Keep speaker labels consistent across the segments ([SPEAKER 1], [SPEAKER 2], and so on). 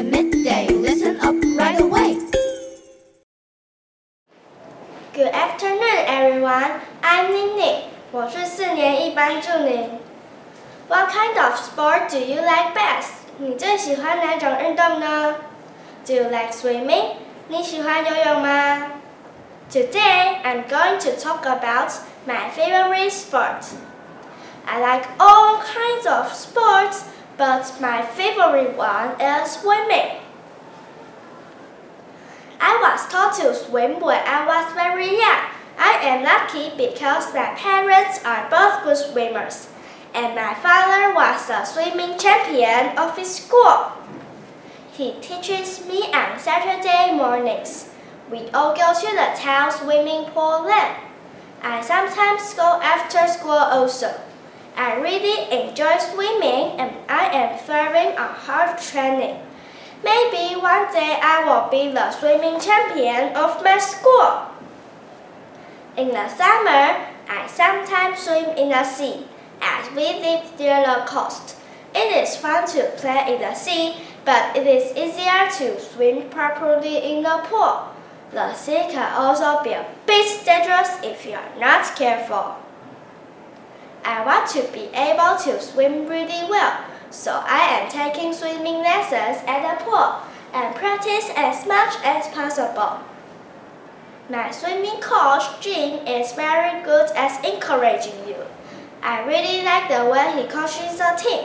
[SPEAKER 1] at midday. Listen up right away.
[SPEAKER 2] Good afternoon, everyone. I'm Nini. 我是四年一班助理。What kind of sport do you like best? 你最喜欢哪种运动呢？Do you like swimming? 你喜欢游泳吗？Today I'm going to talk about my favorite sport. I like all kinds of sports but my favorite one is swimming. I was taught to swim when I was very young. I am lucky because my parents are both good swimmers, and my father was a swimming champion of his school. He teaches me on Saturday mornings. We all go to the town swimming pool then. I sometimes go after school also. I really enjoy swimming and I am thriving on hard training. Maybe one day I will be the swimming champion of my school. In the summer, I sometimes swim in the sea as we live near the coast. It is fun to play in the sea, but it is easier to swim properly in the pool. The sea can also be a bit dangerous if you are not careful. I want to be able to swim really well, so I am taking swimming lessons at the pool and practice as much as possible. My swimming coach, Jim, is very good at encouraging you. I really like the way he coaches the team.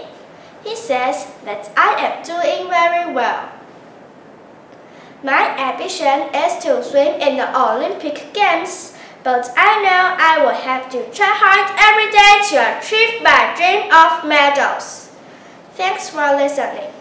[SPEAKER 2] He says that I am doing very well. My ambition is to swim in the Olympic Games, but I know I will have to try hard every day to achieve my dream of medals. Thanks for listening.